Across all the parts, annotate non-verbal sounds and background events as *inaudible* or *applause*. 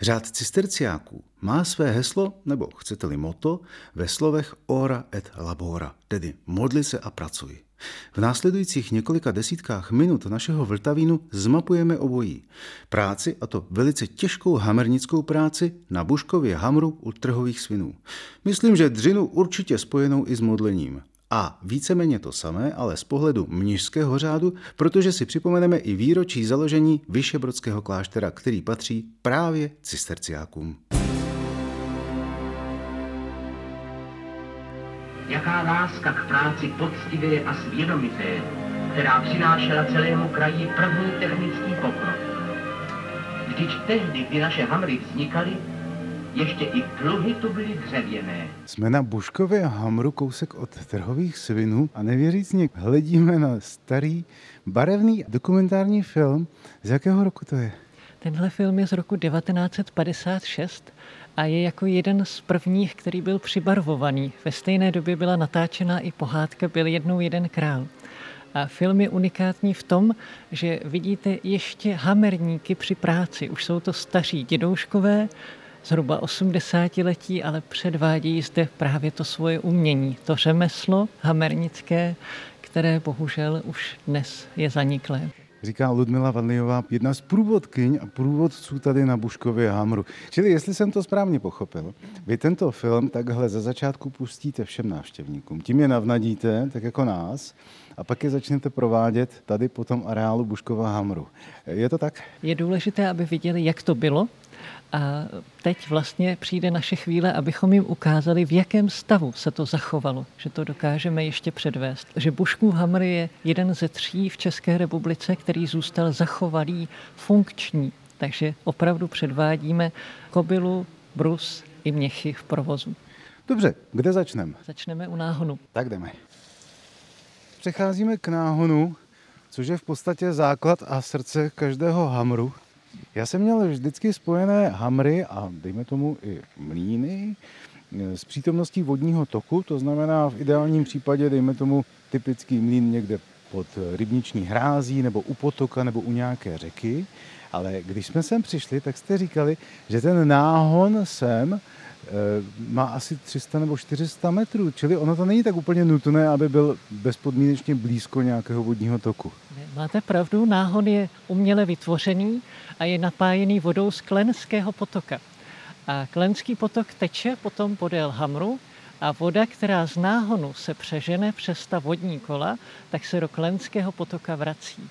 Řád cisterciáků má své heslo, nebo chcete-li moto, ve slovech ora et labora, tedy modli se a pracuj. V následujících několika desítkách minut našeho Vltavínu zmapujeme obojí. Práci, a to velice těžkou hamernickou práci na Buškově hamru u trhových svinů. Myslím, že dřinu určitě spojenou i s modlením. A víceméně to samé, ale z pohledu mnižského řádu, protože si připomeneme i výročí založení Vyšebrodského kláštera, který patří právě cisterciákům. Jaká láska k práci poctivé a svědomité, která přinášela celému kraji první technický pokrok. Vždyť tehdy, kdy naše hamry vznikaly, ještě i pluhy tu byly dřevěné. Jsme na Buškově hamru kousek od trhových svinů a nevěřícně hledíme na starý barevný dokumentární film. Z jakého roku to je? Tenhle film je z roku 1956 a je jako jeden z prvních, který byl přibarvovaný. Ve stejné době byla natáčena i pohádka Byl jednou jeden král. A film je unikátní v tom, že vidíte ještě hamerníky při práci. Už jsou to staří dědouškové, zhruba 80 letí, ale předvádí zde právě to svoje umění, to řemeslo hamernické, které bohužel už dnes je zaniklé. Říká Ludmila Vadlijová, jedna z průvodkyň a průvodců tady na Buškově Hamru. Čili jestli jsem to správně pochopil, vy tento film takhle za začátku pustíte všem návštěvníkům. Tím je navnadíte, tak jako nás, a pak je začnete provádět tady po tom areálu Buškova Hamru. Je to tak? Je důležité, aby viděli, jak to bylo, a teď vlastně přijde naše chvíle, abychom jim ukázali, v jakém stavu se to zachovalo, že to dokážeme ještě předvést. Že Buškův hamr je jeden ze tří v České republice, který zůstal zachovalý, funkční. Takže opravdu předvádíme kobylu, brus i měchy v provozu. Dobře, kde začneme? Začneme u náhonu. Tak jdeme. Přecházíme k náhonu, což je v podstatě základ a srdce každého hamru. Já jsem měl vždycky spojené hamry a dejme tomu i mlíny s přítomností vodního toku, to znamená v ideálním případě dejme tomu typický mlín někde pod rybniční hrází nebo u potoka nebo u nějaké řeky. Ale když jsme sem přišli, tak jste říkali, že ten náhon sem má asi 300 nebo 400 metrů, čili ono to není tak úplně nutné, aby byl bezpodmínečně blízko nějakého vodního toku. Máte pravdu, náhon je uměle vytvořený a je napájený vodou z Klenského potoka. A Klenský potok teče potom podél Hamru a voda, která z náhonu se přežene přes ta vodní kola, tak se do Klenského potoka vrací.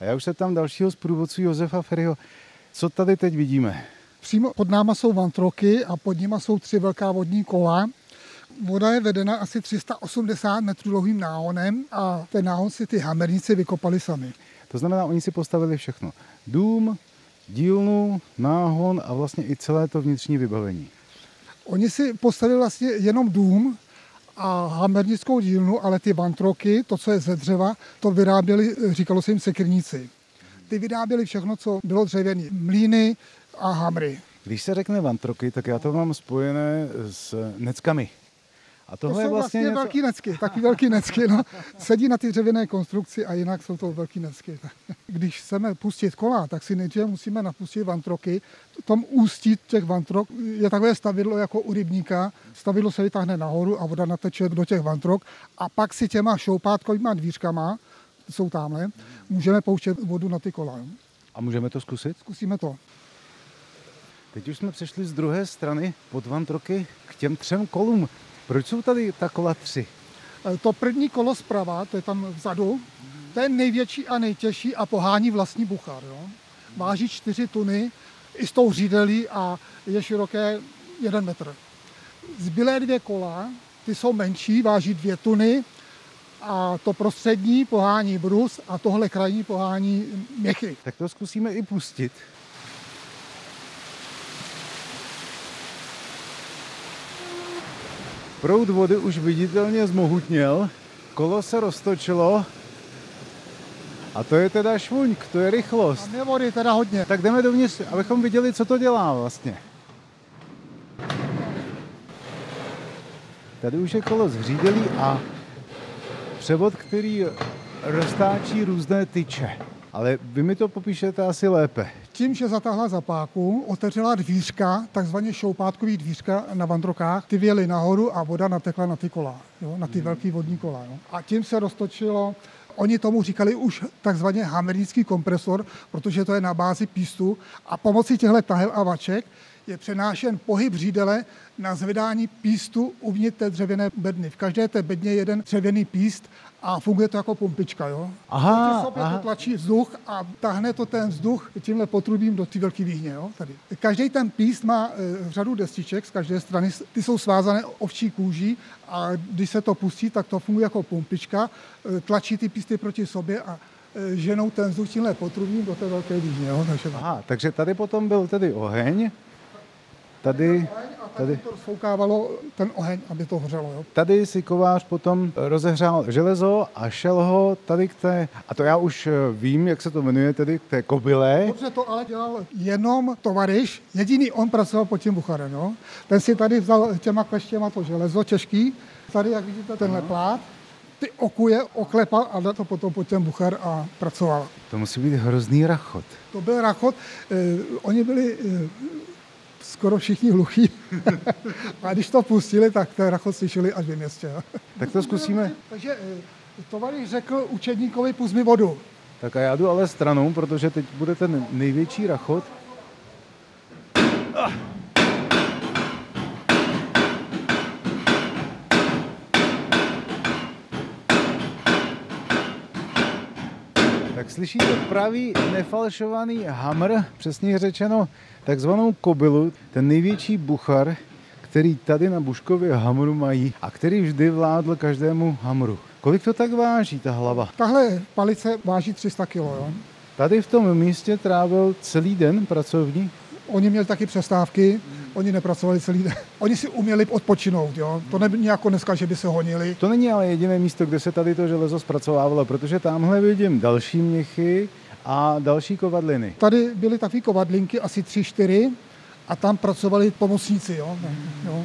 A já už se tam dalšího z průvodců Josefa Ferryho. Co tady teď vidíme? Přímo pod náma jsou vantroky a pod nima jsou tři velká vodní kola. Voda je vedena asi 380 metrů dlouhým náhonem a ten náhon si ty hamerníci vykopali sami. To znamená, oni si postavili všechno. Dům, dílnu, náhon a vlastně i celé to vnitřní vybavení. Oni si postavili vlastně jenom dům a hamernickou dílnu, ale ty vantroky, to, co je ze dřeva, to vyráběli, říkalo se jim sekrníci. Ty vyráběli všechno, co bylo dřevěné. Mlíny a hamry. Když se řekne vantroky, tak já to mám spojené s neckami. A tohle to jsou je vlastně, vlastně něco... velký necky, taky velký necky. No. Sedí na ty dřevěné konstrukci a jinak jsou to velký necky. *laughs* Když chceme pustit kola, tak si nejdříve musíme napustit vantroky. Tom ústí těch vantrok je takové stavidlo jako u rybníka. Stavidlo se vytáhne nahoru a voda nateče do těch vantrok a pak si těma šoupátkovýma dvířkama, jsou tamhle, můžeme pouštět vodu na ty kola. A můžeme to zkusit? Zkusíme to. Teď už jsme přešli z druhé strany pod vantroky k těm třem kolům. Proč jsou tady ta kola tři? E, to první kolo zprava, to je tam vzadu, to je největší a nejtěžší a pohání vlastní buchar. Jo? Váží čtyři tuny i s tou řídelí a je široké jeden metr. Zbylé dvě kola, ty jsou menší, váží dvě tuny a to prostřední pohání brus a tohle krajní pohání měchy. Tak to zkusíme i pustit. Proud vody už viditelně zmohutněl, kolo se roztočilo a to je teda švuňk, to je rychlost. Tam je vody teda hodně. Tak jdeme dovnitř, abychom viděli, co to dělá vlastně. Tady už je kolo zřídelý a převod, který roztáčí různé tyče. Ale vy mi to popíšete asi lépe. Tím, že zatáhla zapáku, otevřela dvířka, takzvaně šoupátkový dvířka na vandrokách, ty věly nahoru a voda natekla na ty kola, jo, na ty velký vodní kola. Jo. A tím se roztočilo Oni tomu říkali už takzvaně hamernický kompresor, protože to je na bázi pístu a pomocí těchto tahel a vaček je přenášen pohyb řídele na zvedání pístu uvnitř té dřevěné bedny. V každé té bedně je jeden dřevěný píst a funguje to jako pumpička. Jo? Aha, sobě aha. to tlačí vzduch a tahne to ten vzduch tímhle potrubím do ty velké výhně. Jo? Tady. Každý ten píst má e, řadu destiček z každé strany, ty jsou svázané ovčí kůží a když se to pustí, tak to funguje jako pumpička, e, tlačí ty písty proti sobě a e, ženou ten vzduch tímhle potrubím do té velké výhně. Jo? Takže, Aha, takže tady potom byl tedy oheň, tady, tady to rozfoukávalo ten oheň, aby to hořelo. Jo? tady si kovář potom rozehřál železo a šel ho tady k té, a to já už eh, vím, jak se to jmenuje, tedy k té kobyle. Dobře, to ale dělal jenom tovariš, jediný on pracoval pod tím Bucharem. Jo? Ten si tady vzal těma kleštěma to železo těžký, tady, jak vidíte, tenhle plát, ty okuje oklepal a dal to potom pod ten Buchar a pracoval. To musí být hrozný rachot. To byl rachot, eh, oni byli eh, skoro všichni hluchí. *laughs* a když to pustili, tak ten rachot slyšeli až ve městě. Tak to zkusíme. *laughs* Takže eh, tovariš řekl učedníkovi, pust mi vodu. Tak a já jdu ale stranou, protože teď bude ten největší rachot. Tak slyšíte pravý nefalšovaný hamr, přesně řečeno takzvanou kobylu, ten největší buchar, který tady na Buškově hamru mají a který vždy vládl každému hamru. Kolik to tak váží, ta hlava? Tahle palice váží 300 kg. Jo? Tady v tom místě trávil celý den pracovní. Oni měli taky přestávky, oni nepracovali celý den. *laughs* Oni si uměli odpočinout, jo. To nebylo jako dneska, že by se honili. To není ale jediné místo, kde se tady to železo zpracovávalo, protože tamhle vidím další měchy a další kovadliny. Tady byly takové kovadlinky, asi tři, čtyři, a tam pracovali pomocníci, jo. jo.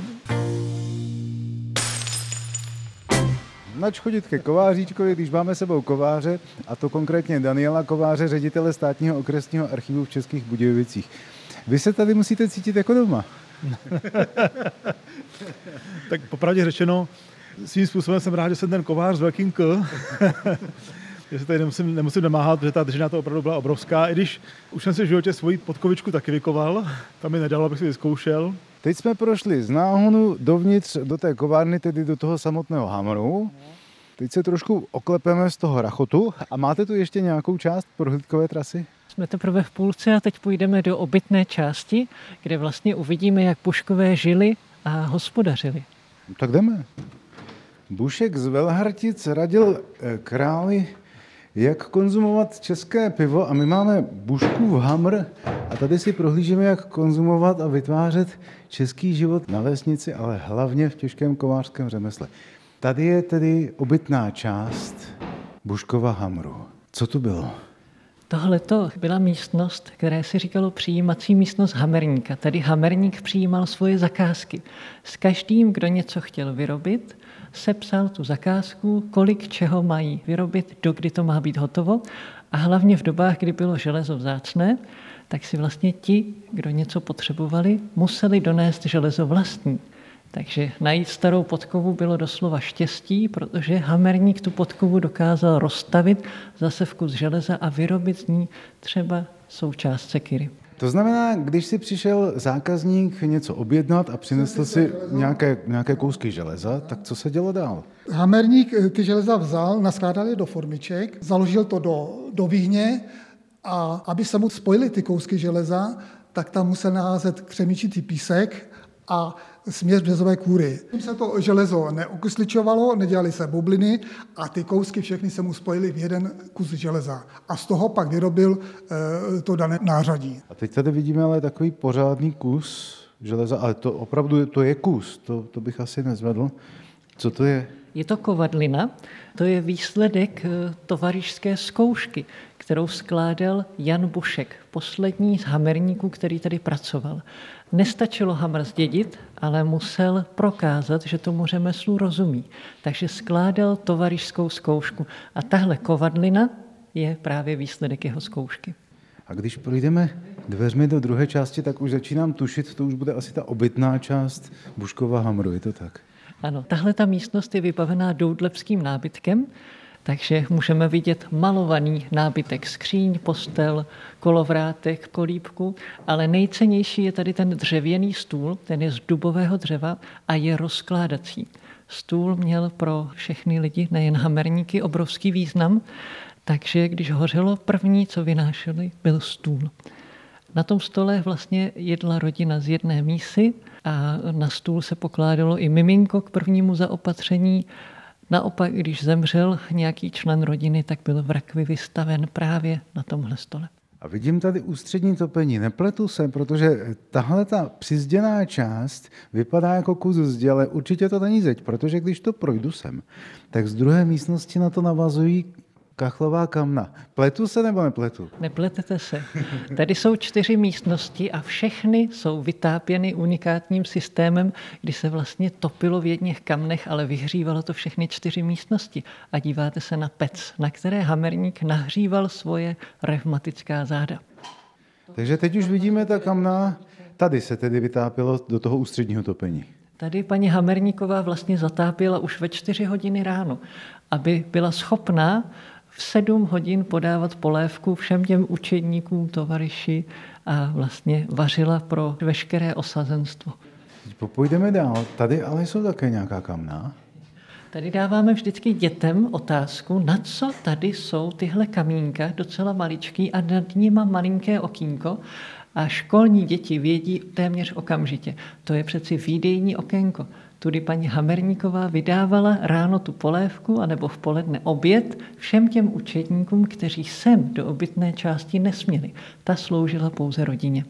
Nač chodit ke kováříčkovi, když máme sebou kováře, a to konkrétně Daniela Kováře, ředitele státního okresního archivu v Českých Budějovicích. Vy se tady musíte cítit jako doma. *laughs* tak popravdě řečeno, svým způsobem jsem rád, že jsem ten kovář s velkým K, *laughs* že se tady nemusím, nemusím namáhat, protože ta držina to opravdu byla obrovská, i když už jsem si v životě svoji podkovičku taky vykoval, tam mi nedalo, abych si vyzkoušel. Teď jsme prošli z náhonu dovnitř do té kovárny, tedy do toho samotného hamru. Teď se trošku oklepeme z toho rachotu. A máte tu ještě nějakou část prohlídkové trasy? Jsme teprve v půlce a teď půjdeme do obytné části, kde vlastně uvidíme, jak puškové žili a hospodařili. Tak jdeme. Bušek z Velhartic radil eh, králi, jak konzumovat české pivo a my máme Buškův hamr a tady si prohlížíme, jak konzumovat a vytvářet český život na vesnici, ale hlavně v těžkém kovářském řemesle. Tady je tedy obytná část Buškova hamru. Co tu bylo? Tohle to byla místnost, které se říkalo přijímací místnost hamerníka. Tady hamerník přijímal svoje zakázky. S každým, kdo něco chtěl vyrobit, sepsal tu zakázku, kolik čeho mají vyrobit, dokdy to má být hotovo. A hlavně v dobách, kdy bylo železo vzácné, tak si vlastně ti, kdo něco potřebovali, museli donést železo vlastní. Takže najít starou podkovu bylo doslova štěstí, protože hamerník tu podkovu dokázal rozstavit zase v kus železa a vyrobit z ní třeba součást sekiry. To znamená, když si přišel zákazník něco objednat a přinesl si nějaké, nějaké kousky železa, tak co se dělo dál? Hamerník ty železa vzal, naskládal je do formiček, založil to do, do výhně a aby se mu spojily ty kousky železa, tak tam musel naházet křemičitý písek a směs březové kůry. Tím se to železo neokysličovalo, nedělali se bubliny a ty kousky všechny se mu spojily v jeden kus železa. A z toho pak vyrobil e, to dané nářadí. A teď tady vidíme ale takový pořádný kus železa, ale to opravdu to je kus, to, to bych asi nezvedl. Co to je? Je to kovadlina, to je výsledek eh, tovarišské zkoušky, kterou skládal Jan Bušek, poslední z hamerníků, který tady pracoval. Nestačilo hamr zdědit, ale musel prokázat, že tomu řemeslu rozumí. Takže skládal tovarišskou zkoušku. A tahle kovadlina je právě výsledek jeho zkoušky. A když projdeme dveřmi do druhé části, tak už začínám tušit, to už bude asi ta obytná část Buškova hamru, je to tak? Ano, tahle ta místnost je vybavená doudlevským nábytkem, takže můžeme vidět malovaný nábytek skříň, postel, kolovrátek, kolíbku, ale nejcennější je tady ten dřevěný stůl, ten je z dubového dřeva a je rozkládací. Stůl měl pro všechny lidi, nejen hamerníky, obrovský význam, takže když hořelo, první, co vynášeli, byl stůl. Na tom stole vlastně jedla rodina z jedné mísy a na stůl se pokládalo i miminko k prvnímu zaopatření. Naopak, když zemřel nějaký člen rodiny, tak byl v rakvi vystaven právě na tomhle stole. A vidím tady ústřední topení. Nepletu se, protože tahle ta přizděná část vypadá jako kus zdi, ale určitě to není zeď, protože když to projdu sem, tak z druhé místnosti na to navazují Kachlová kamna. Pletu se nebo nepletu? Nepletete se. Tady jsou čtyři místnosti a všechny jsou vytápěny unikátním systémem, kdy se vlastně topilo v jedných kamnech, ale vyhřívalo to všechny čtyři místnosti. A díváte se na pec, na které hamerník nahříval svoje revmatická záda. Takže teď už vidíme ta kamna, tady se tedy vytápělo do toho ústředního topení. Tady paní Hamerníková vlastně zatápěla už ve čtyři hodiny ráno, aby byla schopná v sedm hodin podávat polévku všem těm učedníkům, tovariši a vlastně vařila pro veškeré osazenstvo. Půjdeme dál. Tady ale jsou také nějaká kamna. Tady dáváme vždycky dětem otázku, na co tady jsou tyhle kamínka, docela maličký a nad nima malinké okýnko. A školní děti vědí téměř okamžitě. To je přeci výdejní okénko tudy paní Hamerníková vydávala ráno tu polévku anebo v poledne oběd všem těm učedníkům, kteří sem do obytné části nesměli. Ta sloužila pouze rodině.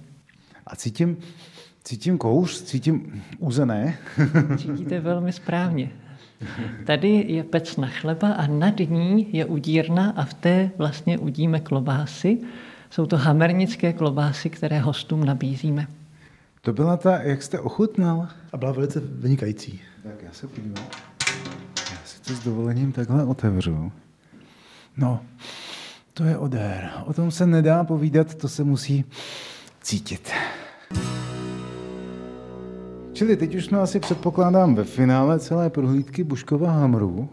A cítím, cítím kouř, cítím uzené. *laughs* Cítíte velmi správně. Tady je pec na chleba a nad ní je udírna a v té vlastně udíme klobásy. Jsou to hamernické klobásy, které hostům nabízíme. To byla ta, jak jste ochutnal? A byla velice vynikající. Tak já se podívám. Já si to s dovolením takhle otevřu. No, to je odér. O tom se nedá povídat, to se musí cítit. Čili teď už jsme asi předpokládám ve finále celé prohlídky Buškova Hamru.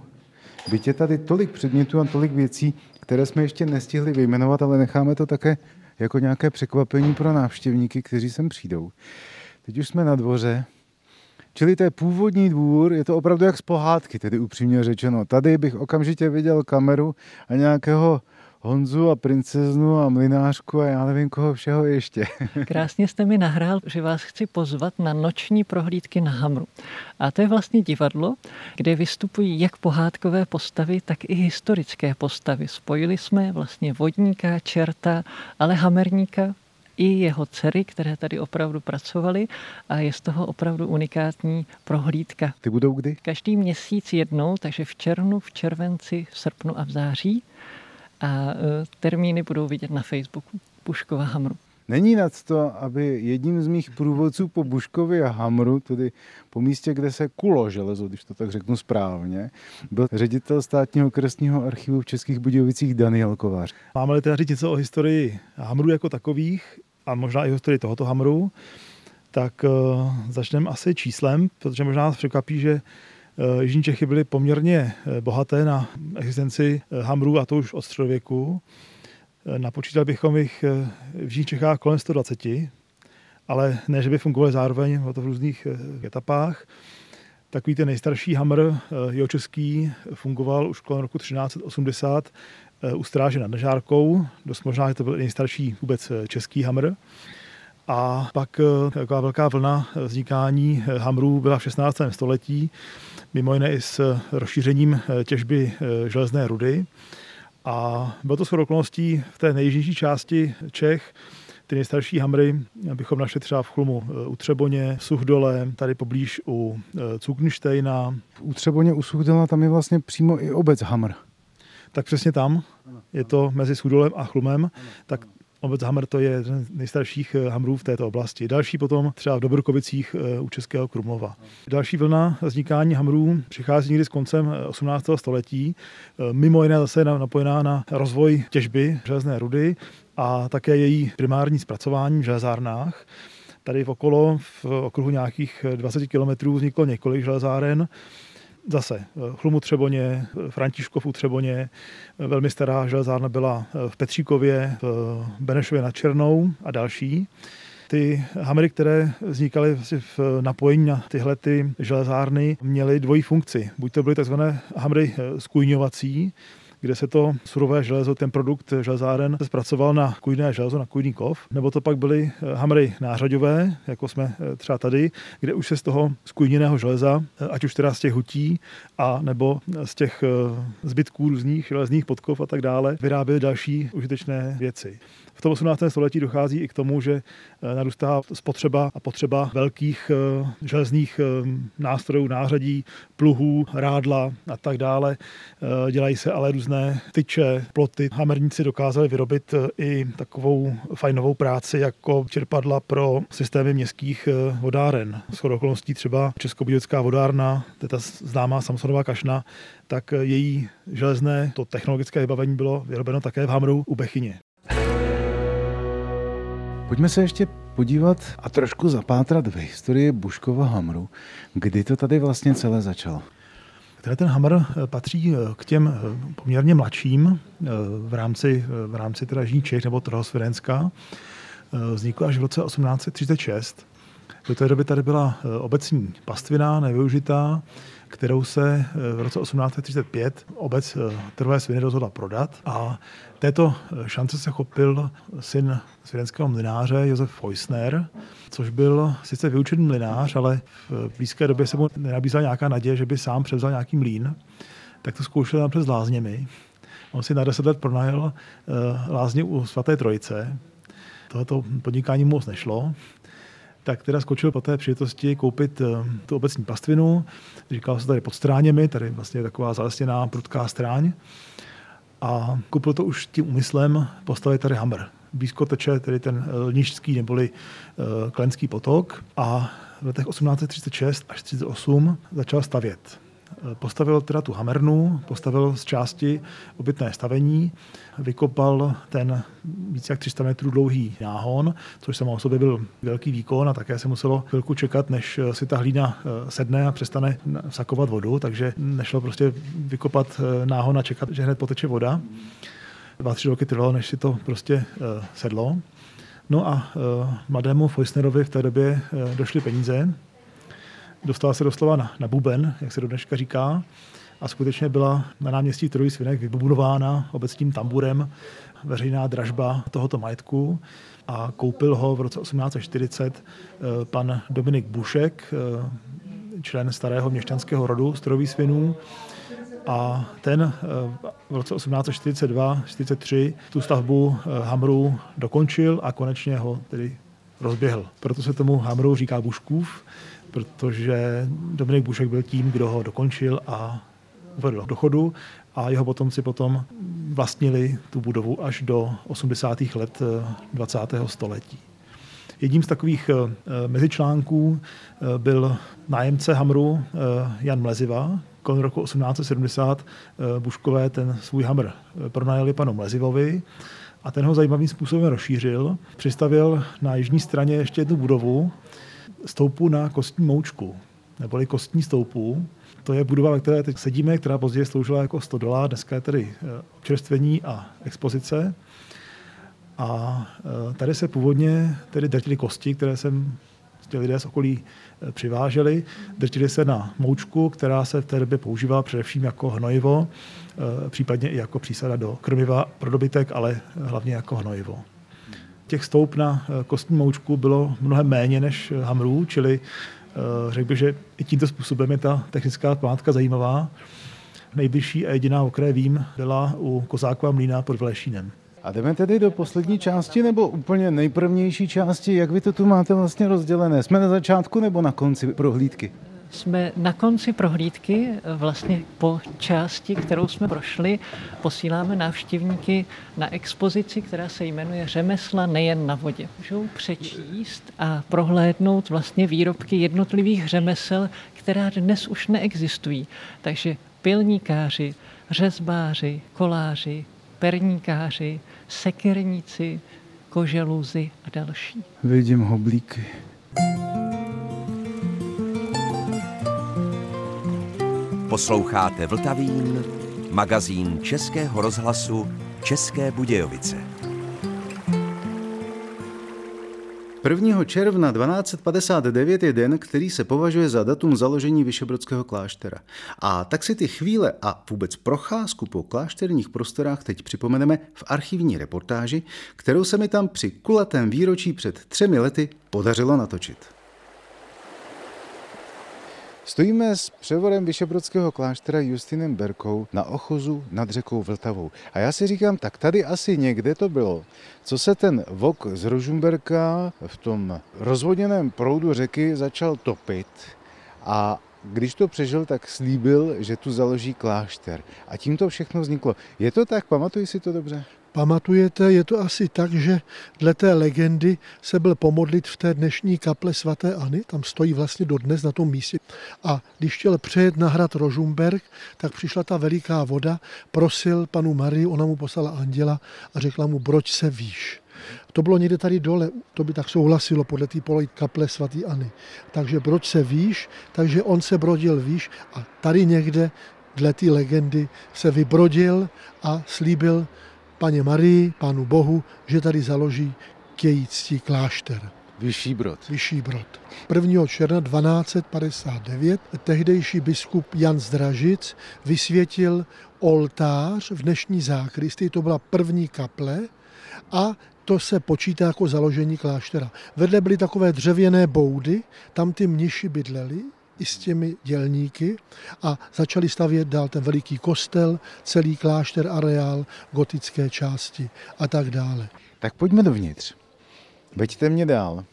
Byť je tady tolik předmětů a tolik věcí, které jsme ještě nestihli vyjmenovat, ale necháme to také jako nějaké překvapení pro návštěvníky, kteří sem přijdou. Teď už jsme na dvoře, Čili to je původní dvůr, je to opravdu jak z pohádky, tedy upřímně řečeno. Tady bych okamžitě viděl kameru a nějakého Honzu a princeznu a mlinářku a já nevím koho všeho ještě. *laughs* Krásně jste mi nahrál, že vás chci pozvat na noční prohlídky na Hamru. A to je vlastně divadlo, kde vystupují jak pohádkové postavy, tak i historické postavy. Spojili jsme vlastně vodníka, čerta, ale hamerníka, i jeho dcery, které tady opravdu pracovaly a je z toho opravdu unikátní prohlídka. Ty budou kdy? Každý měsíc jednou, takže v červnu, v červenci, v srpnu a v září a e, termíny budou vidět na Facebooku Puškova Hamru. Není nad to, aby jedním z mých průvodců po Buškově a Hamru, tedy po místě, kde se kulo železo, když to tak řeknu správně, byl ředitel státního kresního archivu v Českých Budějovicích Daniel Kovář. Máme-li teda říct něco o historii Hamru jako takových a možná i o historii tohoto Hamru, tak uh, začneme asi číslem, protože možná nás překvapí, že Jižní Čechy byly poměrně eh, bohaté na existenci eh, hamrů a to už od středověku. Napočítali bychom jich v Jižních Čechách kolem 120, ale ne, že by fungovaly zároveň to v různých etapách. Takový ten nejstarší hamr jeho český fungoval už kolem roku 1380 u stráže nad Nežárkou. Dost možná, že to byl nejstarší vůbec český hamr. A pak taková velká vlna vznikání hamrů byla v 16. století, mimo jiné i s rozšířením eh, těžby eh, železné rudy. A bylo to shodou okolností v té nejjižnější části Čech, Ty nejstarší hamry bychom našli třeba v Chlumu u Třeboně, v Suchdole, tady poblíž u Cuknštejna. U Třeboně, u Suchdola, tam je vlastně přímo i obec Hamr. Tak přesně tam, je to mezi Suchdolem a Chlumem, tak Obec Hamr to je jeden z nejstarších eh, hamrů v této oblasti. Další potom třeba v Dobrkovicích eh, u Českého Krumlova. Další vlna vznikání hamrů přichází někdy s koncem 18. Eh, století. Mimo jiné zase napojená na rozvoj těžby železné rudy a také její primární zpracování v železárnách. Tady v okolo, v okruhu nějakých 20 kilometrů vzniklo několik železáren Zase Chlumu Třeboně, Františkov u Třeboně, velmi stará železárna byla v Petříkově, v Benešově nad Černou a další. Ty hamery, které vznikaly v napojení na tyhle ty železárny, měly dvojí funkci. Buď to byly tzv. hamery skujňovací, kde se to surové železo, ten produkt železáren, zpracoval na kujné železo, na kujný kov, nebo to pak byly eh, hamry nářadové, jako jsme eh, třeba tady, kde už se z toho skujněného železa, eh, ať už teda z těch hutí, a nebo z těch zbytků různých železných podkov a tak dále, vyráběly další užitečné věci. V tom 18. století dochází i k tomu, že narůstá spotřeba a potřeba velkých železných nástrojů, nářadí, pluhů, rádla a tak dále. Dělají se ale různé tyče, ploty. Hamerníci dokázali vyrobit i takovou fajnovou práci jako čerpadla pro systémy městských vodáren. S okolností třeba Českobíjecká vodárna, to je ta známá Samsonová kašna, tak její železné, to technologické vybavení bylo vyrobeno také v Hamru u Bechyně. Pojďme se ještě podívat a trošku zapátrat v historii Buškova Hamru. Kdy to tady vlastně celé začalo? Tenhle ten Hammer eh, patří eh, k těm eh, poměrně mladším v rámci, v rámci teda Čech nebo Trhosvěrenska. Vznikl až v roce 1836. Do té doby tady byla obecní pastvina, nevyužitá, kterou se v roce 1835 obec Trové sviny rozhodla prodat a této šance se chopil syn svědenského mlináře Josef Feusner, což byl sice vyučený mlinář, ale v blízké době se mu nenabízela nějaká naděje, že by sám převzal nějaký mlín, tak to zkoušel napřed s lázněmi. On si na deset let pronajel eh, lázně u svaté trojice. Tohoto podnikání moc nešlo, tak teda skočil po té příležitosti koupit eh, tu obecní pastvinu. Říkal se tady pod stráněmi, tady vlastně taková zalesněná prudká stráň a koupil to už tím úmyslem postavit tady hammer. Blízko teče tedy ten eh, lničský neboli uh, klenský potok a v letech 1836 až 1938 začal stavět. Postavil teda tu hamernu, postavil z části obytné stavení, vykopal ten více jak 300 metrů dlouhý náhon, což samo o sobě byl velký výkon a také se muselo chvilku čekat, než si ta hlína eh, sedne a přestane sakovat vodu, takže nešlo prostě vykopat eh, náhon a čekat, že hned poteče voda. Dva, tři roky trvalo, než si to prostě eh, sedlo. No a mladému Feusnerovi v té době došly peníze, dostala se doslova na, na buben, jak se do dneška říká, a skutečně byla na náměstí Trojí svinek vybudována obecním tamburem. Veřejná dražba tohoto majetku a koupil ho v roce 1840 eh, pan Dominik Bušek, eh, člen starého měšťanského rodu Strojový svinů, a ten eh, v roce 1842-43 tu stavbu Hamru dokončil a konečně ho tedy rozběhl. Proto se tomu Hamru říká Buškův protože Dominik Bušek byl tím, kdo ho dokončil a uvedl do chodu a jeho potomci potom vlastnili tu budovu až do 80. let 20. Eh, století. Jedním z takových eh, mezičlánků eh, byl nájemce Hamru Jan Mleziva. Kolem roku 1870 Buškové ten svůj Hamr pronajali panu Mlezivovi a ten ho zajímavým způsobem rozšířil. Přistavil na jižní straně ještě jednu budovu, stoupu na kostní moučku, neboli kostní stoupu. To je budova, ve které teď sedíme, která později sloužila jako stodola, dneska je tedy eh, občerstvení a expozice. A eh, tady se původně tedy drtily kosti, které jsem ty lidé z okolí přiváželi. Drtili se na moučku, která se v té době používala především jako hnojivo, případně i jako přísada do krmiva pro dobytek, ale hlavně jako hnojivo těch stoup na eh, kostní moučku bylo mnohem méně než eh, hamrů, čili eh, řekl bych, že i tímto způsobem je ta technická památka zajímavá. Nejbližší a jediná, o které vím, byla u Kozákova mlína pod Vlešínem. A jdeme tedy do poslední části nebo úplně nejprvnější části? Jak vy to tu máte vlastně rozdělené? Jsme na začátku nebo na konci prohlídky? Jsme na konci prohlídky, vlastně po části, kterou jsme prošli, posíláme návštěvníky na expozici, která se jmenuje Řemesla nejen na vodě. Můžou přečíst a prohlédnout vlastně výrobky jednotlivých řemesel, která dnes už neexistují. Takže pilníkáři, řezbáři, koláři, perníkáři, sekerníci, koželuzy a další. Vidím hoblíky. Posloucháte Vltavín, magazín Českého rozhlasu České Budějovice. 1. června 1259 je den, který se považuje za datum založení Vyšebrodského kláštera. A tak si ty chvíle a vůbec procházku po klášterních prostorách teď připomeneme v archivní reportáži, kterou se mi tam při kulatém výročí před třemi lety podařilo natočit. Stojíme s převorem Vyšebrodského kláštera Justinem Berkou na ochozu nad řekou Vltavou. A já si říkám, tak tady asi někde to bylo. Co se ten vok z Rožumberka v tom rozvodněném proudu řeky začal topit a když to přežil, tak slíbil, že tu založí klášter. A tím to všechno vzniklo. Je to tak? Pamatuji si to dobře? pamatujete, je to asi tak, že dle té legendy se byl pomodlit v té dnešní kaple svatéAny, tam stojí vlastně dodnes na tom místě. A když chtěl přejet na hrad Rožumberg, tak přišla ta veliká voda, prosil panu Marii, ona mu poslala anděla a řekla mu, broď se výš. To bylo někde tady dole, to by tak souhlasilo podle té poloj kaple svatýAny. Takže broď se výš, takže on se brodil výš a tady někde dle té legendy se vybrodil a slíbil paně Marii, pánu Bohu, že tady založí k její cti klášter. Vyšší brod. Vyšší brod. 1. června 1259 tehdejší biskup Jan Zdražic vysvětil oltář v dnešní zákristy, to byla první kaple a to se počítá jako založení kláštera. Vedle byly takové dřevěné boudy, tam ty mniši bydleli, i s těmi dělníky a začali stavět dál ten veliký kostel, celý klášter, areál, gotické části a tak dále. Tak pojďme dovnitř. Veďte mě dál.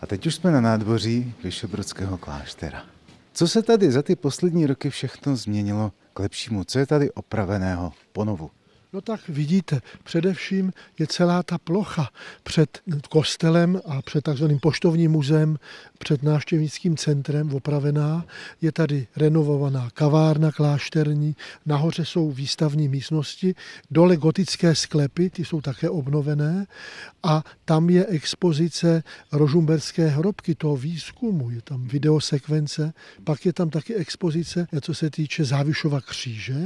A teď už jsme na nádvoří Vyšebrodského kláštera. Co se tady za ty poslední roky všechno změnilo k lepšímu? Co je tady opraveného ponovu? No tak vidíte, především je celá ta plocha před kostelem a před takzvaným poštovním muzeem, před návštěvnickým centrem opravená. Je tady renovovaná kavárna klášterní, nahoře jsou výstavní místnosti, dole gotické sklepy, ty jsou také obnovené. A tam je expozice rožumberské hrobky, toho výzkumu, je tam videosekvence, pak je tam taky expozice, co se týče Závišova kříže.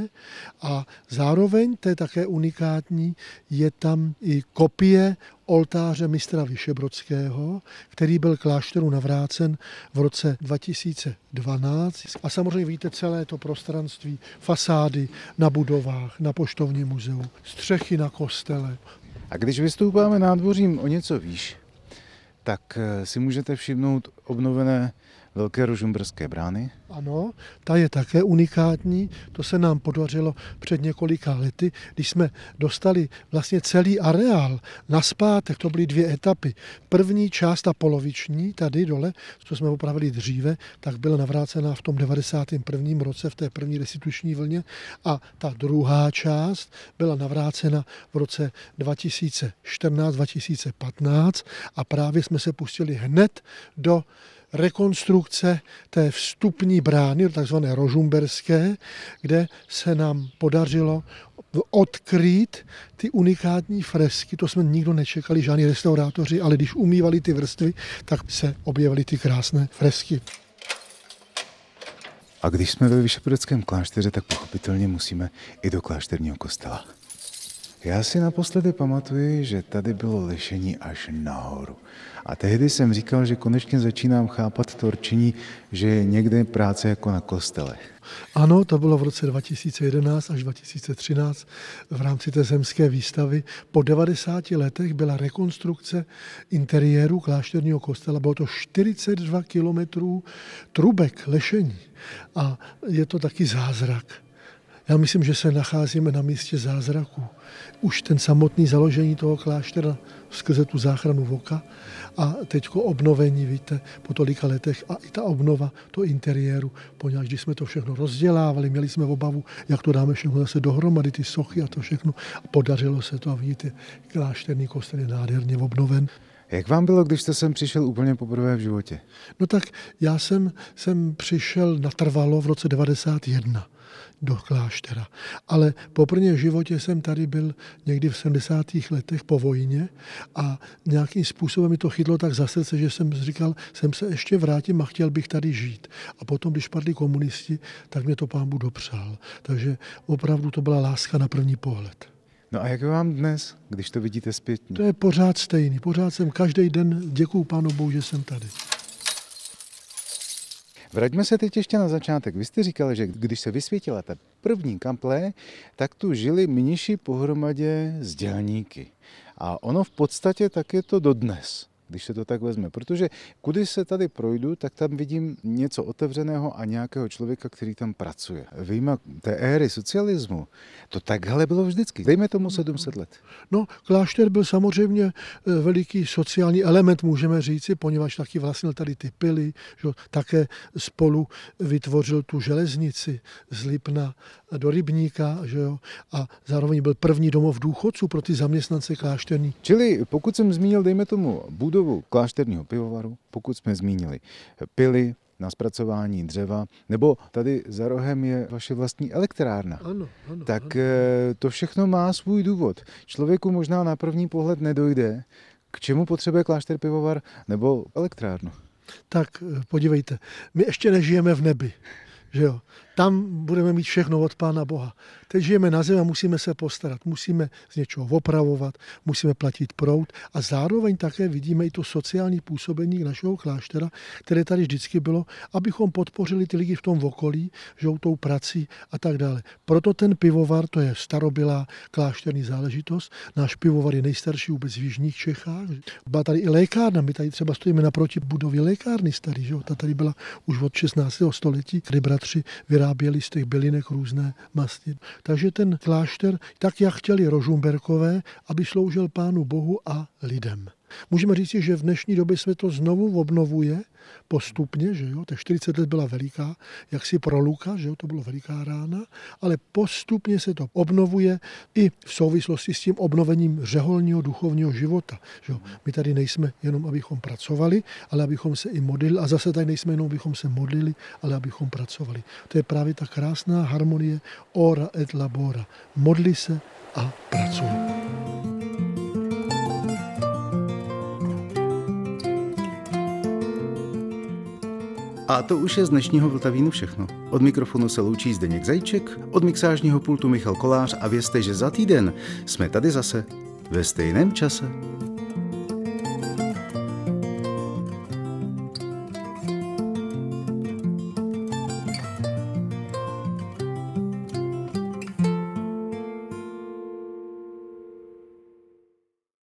A zároveň, to je tak také unikátní, je tam i kopie oltáře mistra Vyšebrodského, který byl klášteru navrácen v roce 2012. A samozřejmě víte celé to prostranství, fasády na budovách, na poštovním muzeu, střechy na kostele. A když vystoupáme nádvořím o něco výš, tak eh, si můžete všimnout obnovené Velké rožumberské brány. Ano, ta je také unikátní. To se nám podařilo před několika lety, když jsme dostali vlastně celý areál na zpátek. To byly dvě etapy. První část, ta poloviční, tady dole, co jsme opravili dříve, tak byla navrácená v tom 91. roce, v té první restituční vlně. A ta druhá část byla navrácena v roce 2014-2015 a právě jsme se pustili hned do rekonstrukce té vstupní brány, takzvané rožumberské, kde se nám podařilo odkrýt ty unikátní fresky. To jsme nikdo nečekali, žádní restaurátoři, ale když umývali ty vrstvy, tak se objevily ty krásné fresky. A když jsme ve Vyšepodeckém klášteře, tak pochopitelně musíme i do klášterního kostela. Já si naposledy pamatuji, že tady bylo lišení až nahoru. A tehdy jsem říkal, že konečně začínám chápat to určení, že je někde práce jako na kostele. Ano, to bylo v roce 2011 až 2013 v rámci té zemské výstavy. Po 90 letech byla rekonstrukce interiéru klášterního kostela. Bylo to 42 kilometrů trubek lešení. A je to taky zázrak Já myslím, že se nacházíme na místě zázraku. Už ten samotný založení toho kláštera skrze tu záchranu voka a teďko obnovení, víte, po tolika letech a i ta obnova to interiéru, poněvadž když jsme to všechno rozdělávali, měli jsme obavu, jak to dáme všechno zase dohromady, ty sochy a to všechno. A podařilo se to a vidíte, klášterní kostel je nádherně obnoven. Jak vám bylo, když jste sem přišel úplně poprvé v životě? No tak já jsem, jsem přišel natrvalo v roce 91 do kláštera. Ale poprvé v životě jsem tady byl někdy v 70. letech po vojně a nějakým způsobem mi to chytlo tak za srdce, že jsem říkal, jsem se ještě vrátím a chtěl bych tady žít. A potom, když padli komunisti, tak mě to pán Bůh dopřál. Takže opravdu to byla láska na první pohled. No a jak je vám dnes, když to vidíte zpětně? To je pořád stejný. Pořád jsem každý den, děkuju pánu Bohu, že jsem tady. Vraťme se teď ještě na začátek. Vy jste říkal, že když se vysvětila ta první kaple, tak tu žili mniši pohromadě s dělníky. A ono v podstatě tak je to dodnes když se to tak vezme. Protože kudy se tady projdu, tak tam vidím něco otevřeného a nějakého člověka, který tam pracuje. Vyjma té éry socialismu, to takhle bylo vždycky. Dejme tomu 700 let. No, klášter byl samozřejmě eh, veliký sociální element, můžeme říci, poněvadž taky vlastnil tady ty pily, že také spolu vytvořil tu železnici z Lipna do Rybníka, že jo, a zároveň byl první domov důchodců pro ty zaměstnance klášterní. Čili pokud jsem zmínil, dejme tomu, budovu klášterního pivovaru, pokud jsme zmínili pily, na zpracování dřeva, nebo tady za rohem je vaše vlastní elektrárna. Ano, ano, tak ano. Eh, to všechno má svůj důvod. Člověku možná na první pohled nedojde, k čemu potřebuje klášter pivovar nebo elektrárnu. Tak eh, podívejte, my ještě nežijeme v nebi. Že jo? Tam budeme mít všechno od Pána Boha. Teď žijeme na zemi a musíme se postarat. Musíme z něčeho opravovat, musíme platit prout a zároveň také vidíme i to sociální působení našeho kláštera, které tady vždycky bylo, abychom podpořili ty lidi v tom okolí, že tou prací a tak dále. Proto ten pivovar, to je starobylá klášterní záležitost. Náš pivovar je nejstarší vůbec v Jižních Čechách. Byla tady i lékárna, my tady třeba stojíme naproti budově lékárny starý, že? ta tady byla už od 16. století, kdy bratři vyráběli z těch bylinek různé masti. Takže ten klášter, tak jak chtěli Rožumberkové, aby sloužil Pánu Bohu a lidem. Můžeme říct, že v dnešní době se to znovu obnovuje postupně, že jo, tak 40 let byla veliká, jak si pro Luka, že jo, to bylo veliká rána, ale postupně se to obnovuje i v souvislosti s tím obnovením řeholního duchovního života. Že jo. My tady nejsme jenom, abychom pracovali, ale abychom se i modlili a zase tady nejsme jenom, abychom se modlili, ale abychom pracovali. To je právě ta krásná harmonie ora et labora. Modli se a pracuj. A to už je z dnešního Vltavínu všechno. Od mikrofonu se loučí Zdeněk Zajíček, od mixážního pultu Michal Kolář a vězte, že za týden jsme tady zase ve stejném čase.